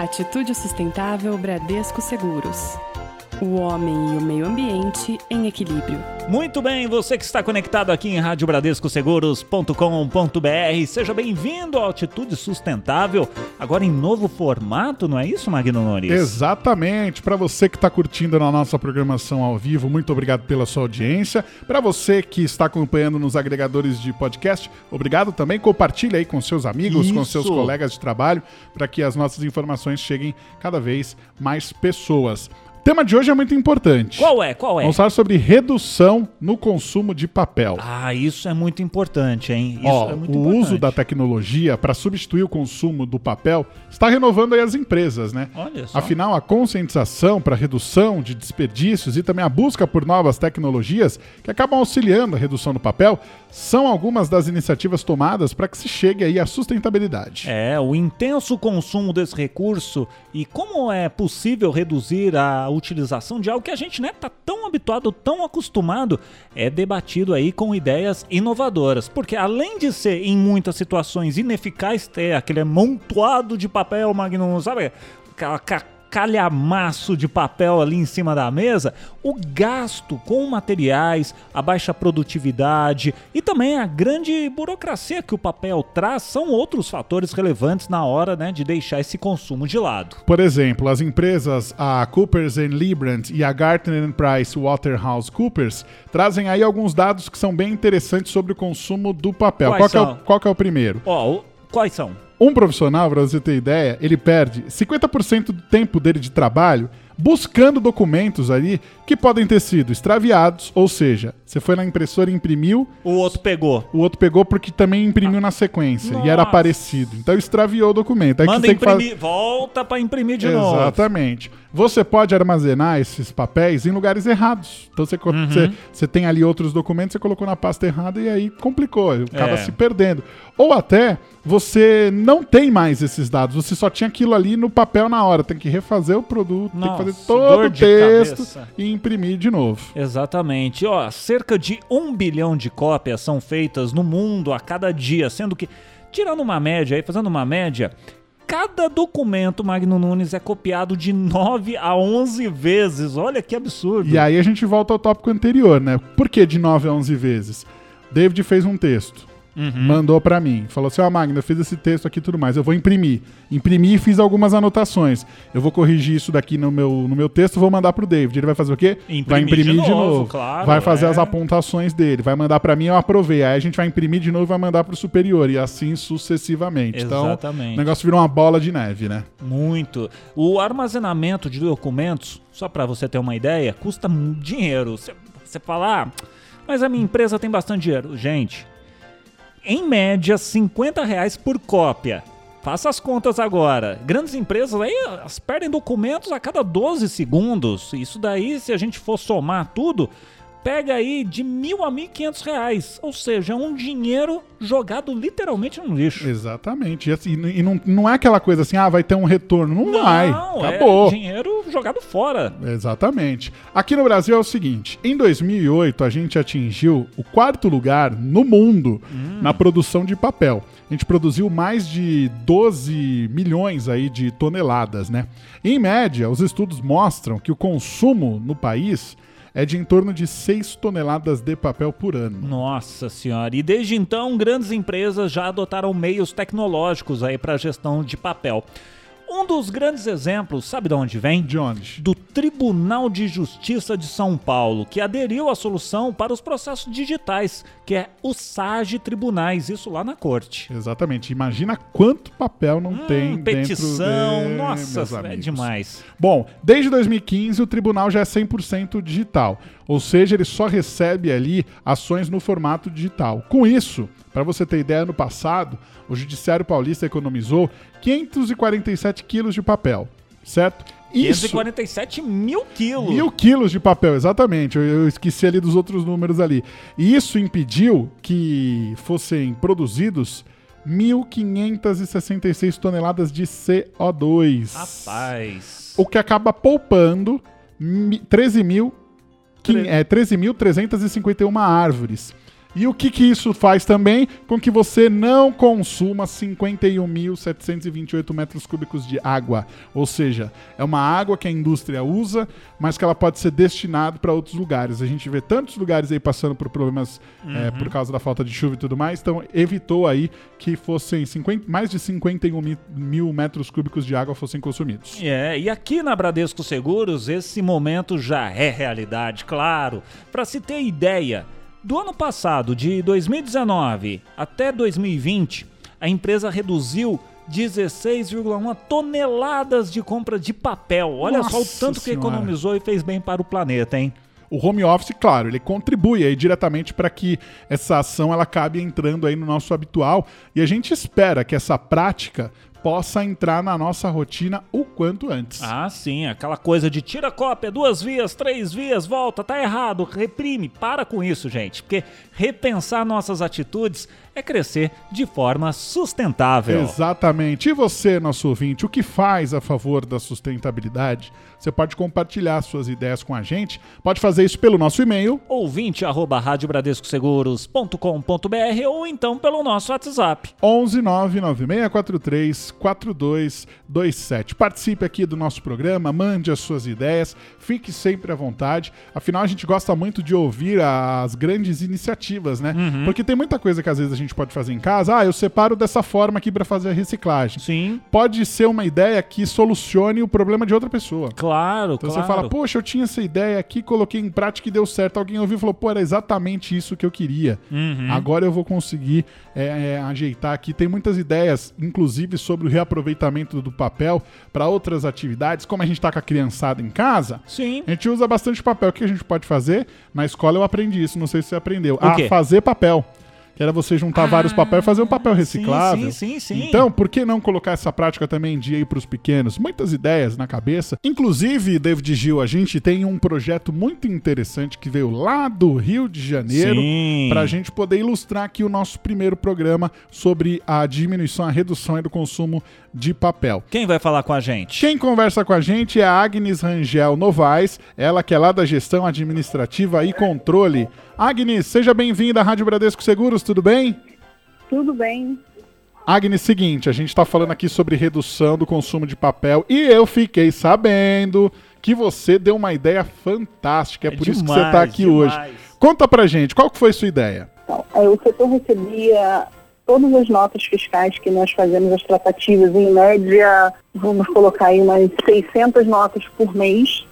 Atitude Sustentável Bradesco Seguros. O homem e o meio ambiente em equilíbrio. Muito bem, você que está conectado aqui em radiobradescoseguros.com.br, seja bem-vindo ao Atitude Sustentável, agora em novo formato, não é isso, Magno Nunes? Exatamente. Para você que está curtindo na nossa programação ao vivo, muito obrigado pela sua audiência. Para você que está acompanhando nos agregadores de podcast, obrigado também. Compartilhe aí com seus amigos, Isso. com seus colegas de trabalho, para que as nossas informações cheguem cada vez mais pessoas. O tema de hoje é muito importante. Qual é? Qual é? Vamos falar sobre redução no consumo de papel. Ah, isso é muito importante, hein? Isso Ó, é muito o importante. uso da tecnologia para substituir o consumo do papel está renovando aí as empresas, né? Olha só. Afinal, a conscientização para redução de desperdícios e também a busca por novas tecnologias que acabam auxiliando a redução do papel são algumas das iniciativas tomadas para que se chegue aí à sustentabilidade. É, o intenso consumo desse recurso e como é possível reduzir a utilização de algo que a gente né, tá tão habituado, tão acostumado, é debatido aí com ideias inovadoras. Porque além de ser em muitas situações ineficaz ter aquele amontoado de papel, Magnum, sabe? Aquela calhamaço de papel ali em cima da mesa, o gasto com materiais, a baixa produtividade e também a grande burocracia que o papel traz são outros fatores relevantes na hora né, de deixar esse consumo de lado. Por exemplo, as empresas a Coopers Librand e a Gartner Price Waterhouse Coopers trazem aí alguns dados que são bem interessantes sobre o consumo do papel. Qual é o, qual que é o primeiro? Ó, quais são? Um profissional, para você ter ideia, ele perde 50% do tempo dele de trabalho buscando documentos ali que podem ter sido extraviados, ou seja, você foi na impressora e imprimiu, O outro pegou. o outro pegou porque também imprimiu na sequência e era Nossa. parecido. Então extraviou o documento. Aí Manda imprimir, volta pra imprimir de novo. Exatamente. Você pode armazenar esses papéis em lugares errados. Então você, Uhum. você, você tem ali outros documentos, você colocou na pasta errada e aí complicou, acaba É. se perdendo. Ou até você não tem mais esses dados, você só tinha aquilo ali no papel na hora, tem que refazer o produto, tem que Nossa, fazer todo o texto cabeça. e imprimir de novo. Exatamente. Ó, cerca de um bilhão de cópias são feitas no mundo a cada dia, sendo que, tirando uma média aí, fazendo uma média, cada documento Magno Nunes é copiado de 9 a 11 vezes. Olha que absurdo. E aí a gente volta ao tópico anterior, né? Por que de 9 a 11 vezes? David fez um texto, Uhum. mandou pra mim, falou assim: Ó, Magno, eu fiz esse texto aqui e tudo mais, eu vou imprimir. Imprimi e fiz algumas anotações. Eu vou corrigir isso daqui no meu, no meu texto vou mandar pro David. Ele vai fazer o quê? Imprimir vai imprimir de novo, claro, vai fazer é. as apontações dele, vai mandar pra mim, eu aprovei. Aí a gente vai imprimir de novo e vai mandar pro superior, e assim sucessivamente. Então, Exatamente. o negócio virou uma bola de neve, né? Muito. O armazenamento de documentos, só para você ter uma ideia, custa dinheiro. Você, você fala, ah, mas a minha empresa tem bastante dinheiro. Gente, em média, 50 reais por cópia. Faça as contas agora. Grandes empresas aí elas perdem documentos a cada 12 segundos. Isso daí, se a gente for somar tudo, pega aí de mil a mil quinhentos reais. Ou seja, é um dinheiro jogado literalmente no lixo. Exatamente. E, assim, e não, não é aquela coisa assim, ah, vai ter um retorno. Não, vai. Não, Acabou. é dinheiro jogado fora. Exatamente. Aqui no Brasil é o seguinte: em 2008 a gente atingiu o quarto lugar no mundo na produção de papel. A gente produziu mais de 12 milhões aí de toneladas, né? Em média, os estudos mostram que o consumo no país é de em torno de 6 toneladas de papel por ano. Nossa senhora. E desde então, grandes empresas já adotaram meios tecnológicos aí para gestão de papel. Um dos grandes exemplos, sabe de onde vem? De onde? Do Tribunal de Justiça de São Paulo, que aderiu à solução para os processos digitais, que é o SAGE Tribunais, isso lá na corte. Exatamente. Imagina quanto papel não tem Hum, petição, dentro de... nossa, é amigos. demais. Bom, desde 2015 o tribunal já é 100% digital, ou seja, ele só recebe ali ações no formato digital. Com isso, para você ter ideia, ano passado o Judiciário Paulista economizou 547 quilos de papel, certo? Isso, 547 mil quilos. Mil quilos de papel, exatamente. Eu, eu esqueci ali dos outros números ali. E isso impediu que fossem produzidos 1.566 toneladas de CO2. Rapaz. O que acaba poupando mi- 13 mil, é, 13.351 árvores. E o que, que isso faz também? Com que você não consuma 51.728 metros cúbicos de água. Ou seja, é uma água que a indústria usa, mas que ela pode ser destinada para outros lugares. A gente vê tantos lugares aí passando por problemas uhum. é, por causa da falta de chuva e tudo mais, então evitou aí que fossem 50, mais de 51 mil, mil metros cúbicos de água fossem consumidos. É, e aqui na Bradesco Seguros, esse momento já é realidade, claro. Para se ter ideia, do ano passado, de 2019 até 2020, a empresa reduziu 16,1 toneladas de compra de papel. Olha Nossa só o tanto que economizou e fez bem para o planeta, hein? O home office, claro, ele contribui aí diretamente para que essa ação ela acabe entrando aí no nosso habitual e a gente espera que essa prática possa entrar na nossa rotina o quanto antes. Ah, sim, aquela coisa de tira cópia, duas vias, três vias, volta, tá errado, reprime. Para com isso, gente, porque repensar nossas atitudes é crescer de forma sustentável. Exatamente. E você, nosso ouvinte, o que faz a favor da sustentabilidade? Você pode compartilhar suas ideias com a gente. Pode fazer isso pelo nosso e-mail. Ouvinte arroba radiobradescoseguros.com.br ou então pelo nosso WhatsApp. 11 99643 4227. Participe aqui do nosso programa, mande as suas ideias, fique sempre à vontade. Afinal, a gente gosta muito de ouvir as grandes iniciativas, né? Uhum. Porque tem muita coisa que às vezes a gente pode fazer em casa. Ah, eu separo dessa forma aqui para fazer a reciclagem. Sim. Pode ser uma ideia que solucione o problema de outra pessoa. Claro. Claro, então claro. você fala, poxa, eu tinha essa ideia aqui, coloquei em prática e deu certo. Alguém ouviu e falou, pô, era exatamente isso que eu queria. Uhum. Agora eu vou conseguir é, é, ajeitar aqui. Tem muitas ideias, inclusive sobre o reaproveitamento do papel para outras atividades. Como a gente está com a criançada em casa, Sim. a gente usa bastante papel. O que a gente pode fazer? Na escola eu aprendi isso, não sei se você aprendeu. a fazer papel que era você juntar ah, vários papéis e fazer um papel reciclável. Sim, sim, sim, Então, por que não colocar essa prática também em dia aí para os pequenos? Muitas ideias na cabeça. Inclusive, David Gil, a gente tem um projeto muito interessante que veio lá do Rio de Janeiro para a gente poder ilustrar aqui o nosso primeiro programa sobre a diminuição, a redução do consumo de papel. Quem vai falar com a gente? Quem conversa com a gente é a Agnes Rangel Novaes, ela que é lá da gestão administrativa e controle. Agnes, seja bem-vinda à Rádio Bradesco Seguros, tudo bem? Tudo bem. Agnes, seguinte, a gente está falando aqui sobre redução do consumo de papel e eu fiquei sabendo que você deu uma ideia fantástica, é, é por demais, isso que você está aqui demais. hoje. Conta pra gente, qual que foi a sua ideia? Então, é, o setor recebia todas as notas fiscais que nós fazemos as tratativas, em média, vamos colocar aí umas 600 notas por mês.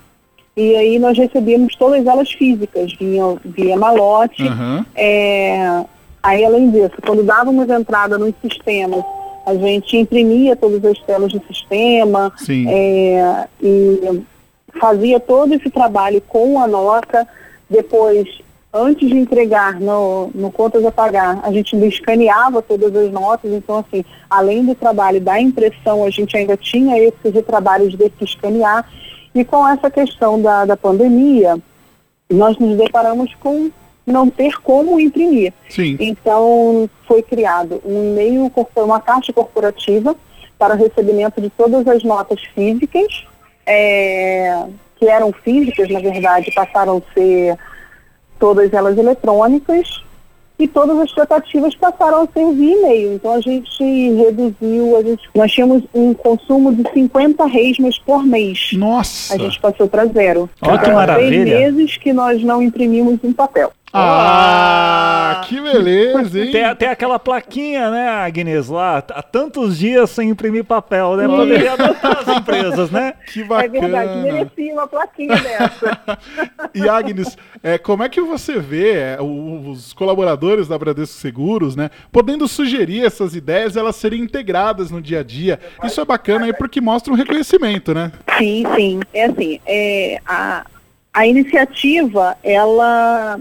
E aí nós recebíamos todas elas físicas, via, via malote. Uhum. É, aí, além disso, quando dávamos entrada nos sistemas, a gente imprimia todas as telas do sistema é, e fazia todo esse trabalho com a nota. Depois antes de entregar no, no contas a pagar, a gente escaneava todas as notas, então assim, além do trabalho da impressão, a gente ainda tinha esses trabalhos de escanear. E com essa questão da, da pandemia, nós nos deparamos com não ter como imprimir. Sim. Então foi criado um e-mail, uma caixa corporativa para recebimento de todas as notas físicas, é, que eram físicas, na verdade, passaram a ser todas elas eletrônicas, e todas as tratativas passaram a ser via e-mail. Então a gente reduziu, a gente, nós tínhamos um consumo de 50 resmas por mês. Nossa! A gente passou para zero. Olha então, que maravilha! Seis meses que nós não imprimimos em papel. Ah, que beleza, hein? Tem, tem aquela plaquinha, né, Agnes, lá, há tantos dias sem imprimir papel, né? Poderia adotar as empresas, né? Que bacana. É verdade, merecia uma plaquinha dessa. e Agnes, é, como é que você vê é, os colaboradores da Bradesco Seguros, né, podendo sugerir essas ideias, elas serem integradas no dia a dia? Isso é bacana aí porque mostra um reconhecimento, né? Sim, sim. É assim, é, a, a iniciativa, ela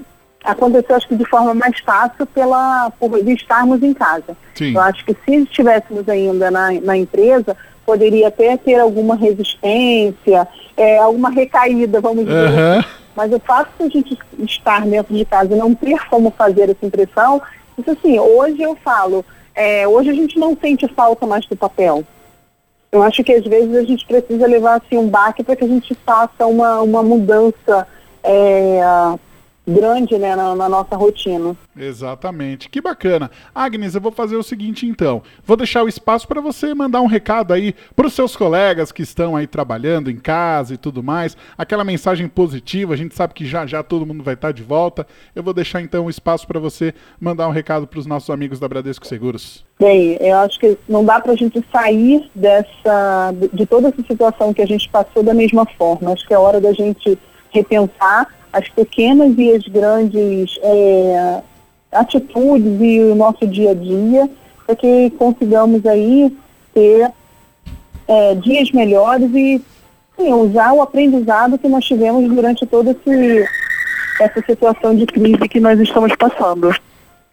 aconteceu acho que de forma mais fácil pela por estarmos em casa. Sim. Eu acho que se estivéssemos ainda na, na empresa, poderia até ter alguma resistência, é, alguma recaída, vamos dizer. Uhum. Mas o fato de a gente estar dentro de casa e não ter como fazer essa impressão, isso assim, hoje eu falo, é, hoje a gente não sente falta mais do papel. Eu acho que às vezes a gente precisa levar assim, um baque para que a gente faça uma, uma mudança é, grande né, na, na, nossa rotina. Exatamente. Que bacana. Agnes, eu vou fazer o seguinte então. Vou deixar o espaço para você mandar um recado aí para os seus colegas que estão aí trabalhando em casa e tudo mais. Aquela mensagem positiva, a gente sabe que já já todo mundo vai estar de volta. Eu vou deixar então o espaço para você mandar um recado para os nossos amigos da Bradesco Seguros. Bem, eu acho que não dá para a gente sair dessa, de toda essa situação que a gente passou da mesma forma. Acho que é hora da gente repensar as pequenas e as grandes é, atitudes e o nosso dia a dia para que consigamos aí ter é, dias melhores e sim, usar o aprendizado que nós tivemos durante toda essa situação de crise que nós estamos passando.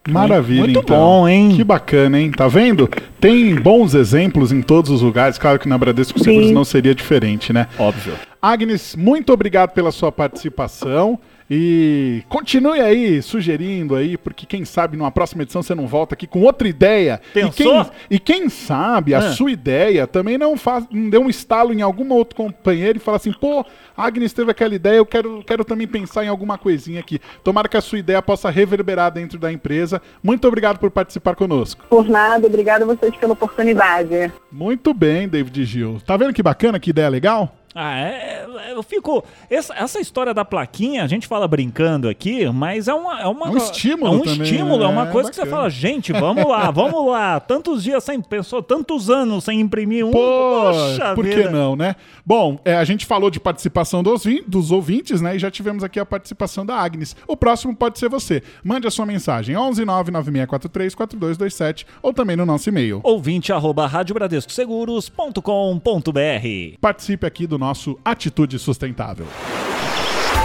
Maravilha, Muito então. bom, hein? Que bacana, hein? Tá vendo? Tem bons exemplos em todos os lugares. Claro que na Bradesco Seguros não seria diferente, né? Óbvio. Agnes, muito obrigado pela sua participação. E continue aí sugerindo aí, porque quem sabe numa próxima edição você não volta aqui com outra ideia. Pensou? E quem, e quem sabe a Ah. sua ideia também não faz, não deu um estalo em algum outro companheiro e fala assim, pô, a Agnes teve aquela ideia, eu quero, quero também pensar em alguma coisinha aqui. Tomara que a sua ideia possa reverberar dentro da empresa. Muito obrigado por participar conosco. Por nada, obrigada a vocês pela oportunidade. Muito bem, David Gil. Tá vendo que bacana, que ideia legal? Ah, é, eu fico. Essa, essa história da plaquinha, a gente fala brincando aqui, mas é uma. É, uma, É um estímulo É um também, estímulo, né? é uma É coisa que você fala, gente, vamos lá, vamos lá. Tantos dias sem. Pensou, tantos anos sem imprimir um. Pô, Poxa por que vida. não, né? Bom, é, a gente falou de participação dos, dos ouvintes, né? E já tivemos aqui a participação da Agnes. O próximo pode ser você. Mande a sua mensagem 11 99643 4227 ou também no nosso e-mail. Ouvinte arroba radiobradescoseguros.com.br Participe aqui do nosso Atitude Sustentável.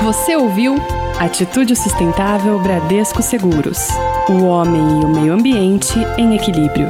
Você ouviu Atitude Sustentável Bradesco Seguros. O homem e o meio ambiente em equilíbrio.